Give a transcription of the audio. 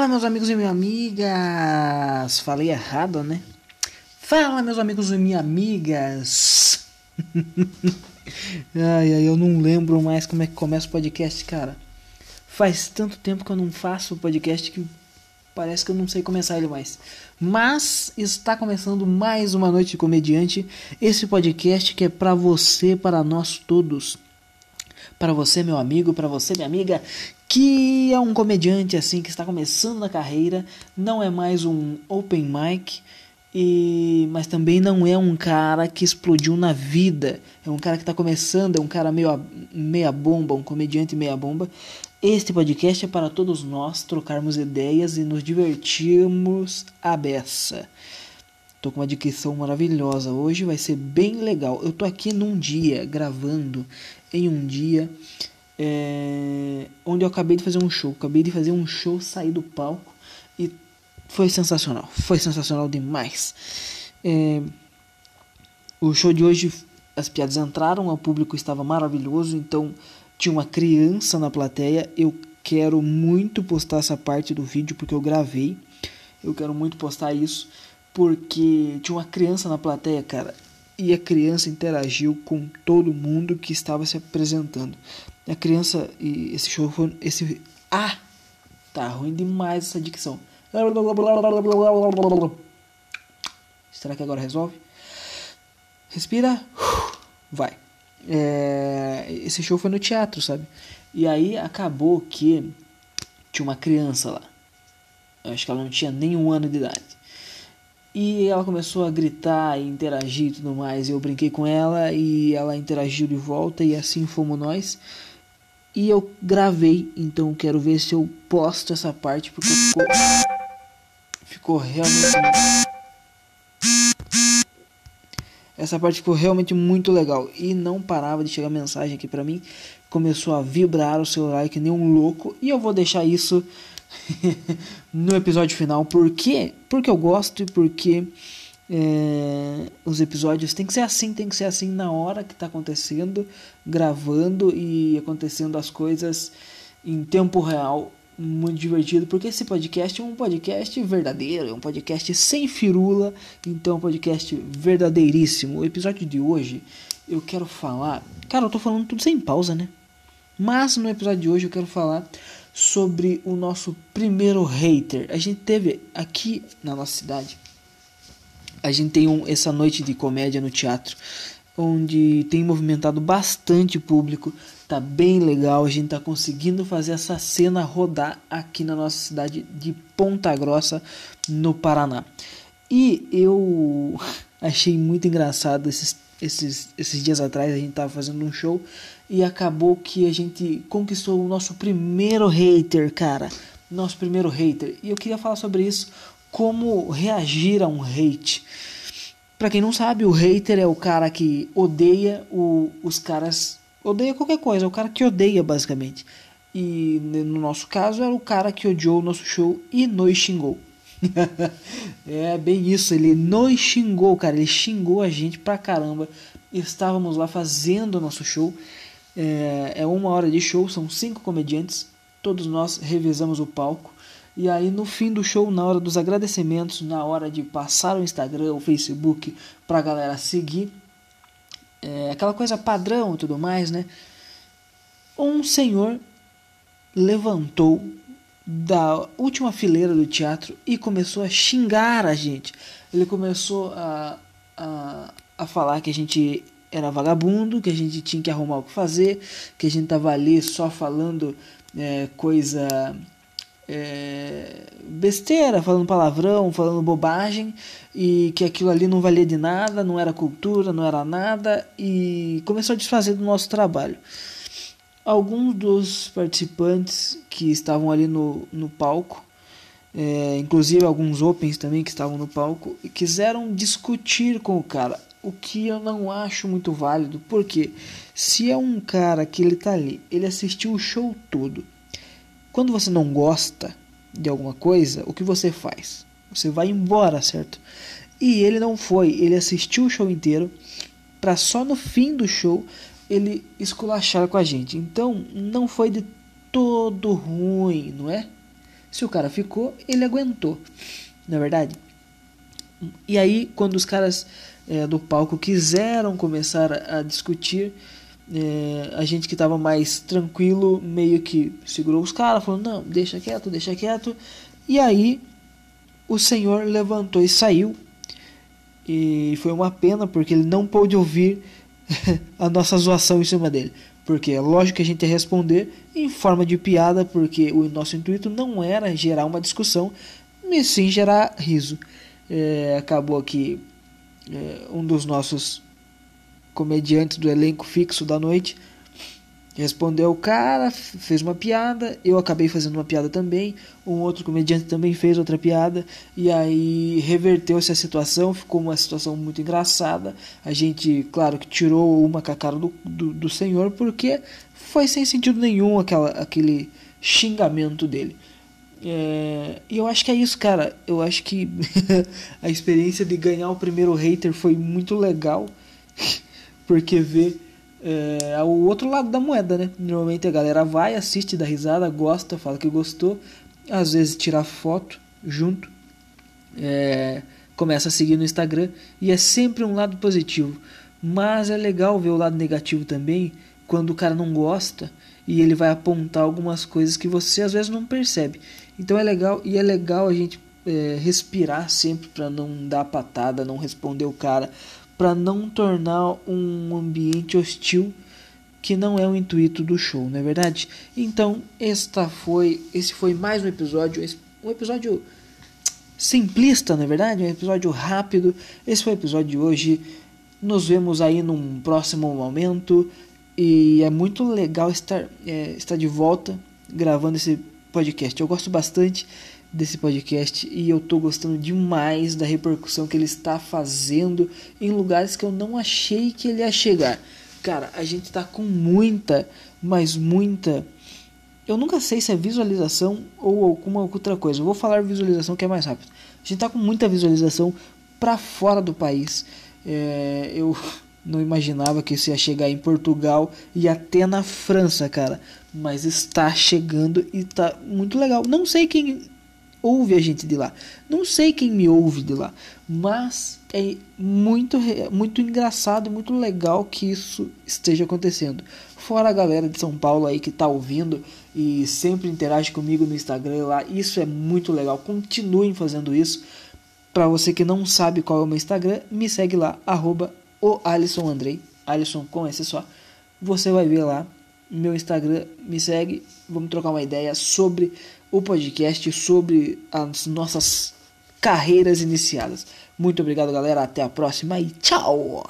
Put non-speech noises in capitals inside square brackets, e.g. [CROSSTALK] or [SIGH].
Fala, meus amigos e minhas amigas. Falei errado, né? Fala, meus amigos e minhas amigas. [LAUGHS] ai, ai, eu não lembro mais como é que começa o podcast, cara. Faz tanto tempo que eu não faço podcast que parece que eu não sei começar ele mais. Mas está começando mais uma noite de comediante. Esse podcast que é para você, para nós todos. Para você, meu amigo, para você, minha amiga, que é um comediante assim que está começando na carreira, não é mais um open mic, e mas também não é um cara que explodiu na vida. É um cara que está começando, é um cara meio meia bomba, um comediante meia bomba. Este podcast é para todos nós trocarmos ideias e nos divertirmos à beça. Tô com uma dicção maravilhosa. Hoje vai ser bem legal. Eu tô aqui num dia gravando em um dia é, onde eu acabei de fazer um show. Acabei de fazer um show, sair do palco e foi sensacional. Foi sensacional demais. É, o show de hoje, as piadas entraram, o público estava maravilhoso, então tinha uma criança na plateia. Eu quero muito postar essa parte do vídeo porque eu gravei. Eu quero muito postar isso porque tinha uma criança na plateia, cara, e a criança interagiu com todo mundo que estava se apresentando. A criança e esse show foi esse ah, tá ruim demais essa dicção. Será que agora resolve? Respira, vai. É, esse show foi no teatro, sabe? E aí acabou que tinha uma criança lá. Eu acho que ela não tinha nem um ano de idade. E ela começou a gritar e interagir e tudo mais. Eu brinquei com ela e ela interagiu de volta e assim fomos nós. E eu gravei, então quero ver se eu posto essa parte porque ficou, ficou realmente essa parte ficou realmente muito legal e não parava de chegar mensagem aqui para mim. Começou a vibrar o celular que nem um louco e eu vou deixar isso [LAUGHS] no episódio final. Por quê? Porque eu gosto e porque é, os episódios tem que ser assim, tem que ser assim na hora que está acontecendo, gravando e acontecendo as coisas em tempo real. Muito divertido, porque esse podcast é um podcast verdadeiro, é um podcast sem firula, então é um podcast verdadeiríssimo. O episódio de hoje eu quero falar. Cara, eu tô falando tudo sem pausa, né? Mas no episódio de hoje eu quero falar sobre o nosso primeiro hater. A gente teve aqui na nossa cidade, a gente tem um, essa noite de comédia no teatro, onde tem movimentado bastante público, tá bem legal, a gente tá conseguindo fazer essa cena rodar aqui na nossa cidade de Ponta Grossa, no Paraná. E eu [LAUGHS] achei muito engraçado esses, esses, esses dias atrás, a gente tava fazendo um show e acabou que a gente conquistou o nosso primeiro hater, cara. Nosso primeiro hater. E eu queria falar sobre isso, como reagir a um hate. Para quem não sabe, o hater é o cara que odeia o, os caras, odeia qualquer coisa, é o cara que odeia basicamente. E no nosso caso era o cara que odiou o nosso show e nos xingou. [LAUGHS] é bem isso, ele nos xingou, cara, ele xingou a gente pra caramba. Estávamos lá fazendo o nosso show é, é uma hora de show, são cinco comediantes, todos nós revezamos o palco. E aí no fim do show, na hora dos agradecimentos, na hora de passar o Instagram, o Facebook pra galera seguir, é, aquela coisa padrão e tudo mais, né? Um senhor levantou da última fileira do teatro e começou a xingar a gente. Ele começou a, a, a falar que a gente era vagabundo, que a gente tinha que arrumar o que fazer, que a gente tava ali só falando é, coisa é, besteira, falando palavrão, falando bobagem, e que aquilo ali não valia de nada, não era cultura, não era nada, e começou a desfazer do nosso trabalho. Alguns dos participantes que estavam ali no, no palco, é, inclusive alguns opens também que estavam no palco, quiseram discutir com o cara o que eu não acho muito válido, porque se é um cara que ele tá ali, ele assistiu o show todo. Quando você não gosta de alguma coisa, o que você faz? Você vai embora, certo? E ele não foi, ele assistiu o show inteiro para só no fim do show ele esculachar com a gente. Então, não foi de todo ruim, não é? Se o cara ficou, ele aguentou, na é verdade. E aí, quando os caras é, do palco quiseram começar a, a discutir, é, a gente que estava mais tranquilo meio que segurou os caras, falou: não, deixa quieto, deixa quieto. E aí o senhor levantou e saiu. E foi uma pena porque ele não pôde ouvir [LAUGHS] a nossa zoação em cima dele. Porque é lógico que a gente ia responder em forma de piada, porque o nosso intuito não era gerar uma discussão, mas sim gerar riso. É, acabou que é, um dos nossos comediantes do elenco fixo da noite respondeu o cara, fez uma piada, eu acabei fazendo uma piada também, um outro comediante também fez outra piada, e aí reverteu-se a situação, ficou uma situação muito engraçada. A gente, claro, que tirou uma com a cara do, do, do senhor, porque foi sem sentido nenhum aquela, aquele xingamento dele. É, e eu acho que é isso, cara. Eu acho que [LAUGHS] a experiência de ganhar o primeiro hater foi muito legal, porque vê é, o outro lado da moeda, né? Normalmente a galera vai, assiste, dá risada, gosta, fala que gostou, às vezes tira foto junto, é, começa a seguir no Instagram e é sempre um lado positivo. Mas é legal ver o lado negativo também, quando o cara não gosta e ele vai apontar algumas coisas que você às vezes não percebe. Então é legal e é legal a gente é, respirar sempre para não dar patada, não responder o cara, para não tornar um ambiente hostil que não é o intuito do show, não é verdade? Então esta foi, esse foi mais um episódio, um episódio simplista, não é verdade? Um episódio rápido. Esse foi o episódio de hoje. Nos vemos aí num próximo momento. E é muito legal estar, é, estar de volta gravando esse podcast. Eu gosto bastante desse podcast e eu tô gostando demais da repercussão que ele está fazendo em lugares que eu não achei que ele ia chegar. Cara, a gente tá com muita, mas muita. Eu nunca sei se é visualização ou alguma outra coisa. Eu vou falar visualização que é mais rápido. A gente tá com muita visualização para fora do país. É, eu não imaginava que isso ia chegar em Portugal e até na França, cara. Mas está chegando e tá muito legal. Não sei quem ouve a gente de lá. Não sei quem me ouve de lá, mas é muito muito engraçado, muito legal que isso esteja acontecendo. Fora a galera de São Paulo aí que tá ouvindo e sempre interage comigo no Instagram lá, isso é muito legal. Continuem fazendo isso. Para você que não sabe qual é o meu Instagram, me segue lá arroba o Alisson Andrei, Alisson com esse só. Você vai ver lá meu Instagram, me segue, vamos trocar uma ideia sobre o podcast, sobre as nossas carreiras iniciadas. Muito obrigado, galera. Até a próxima e tchau!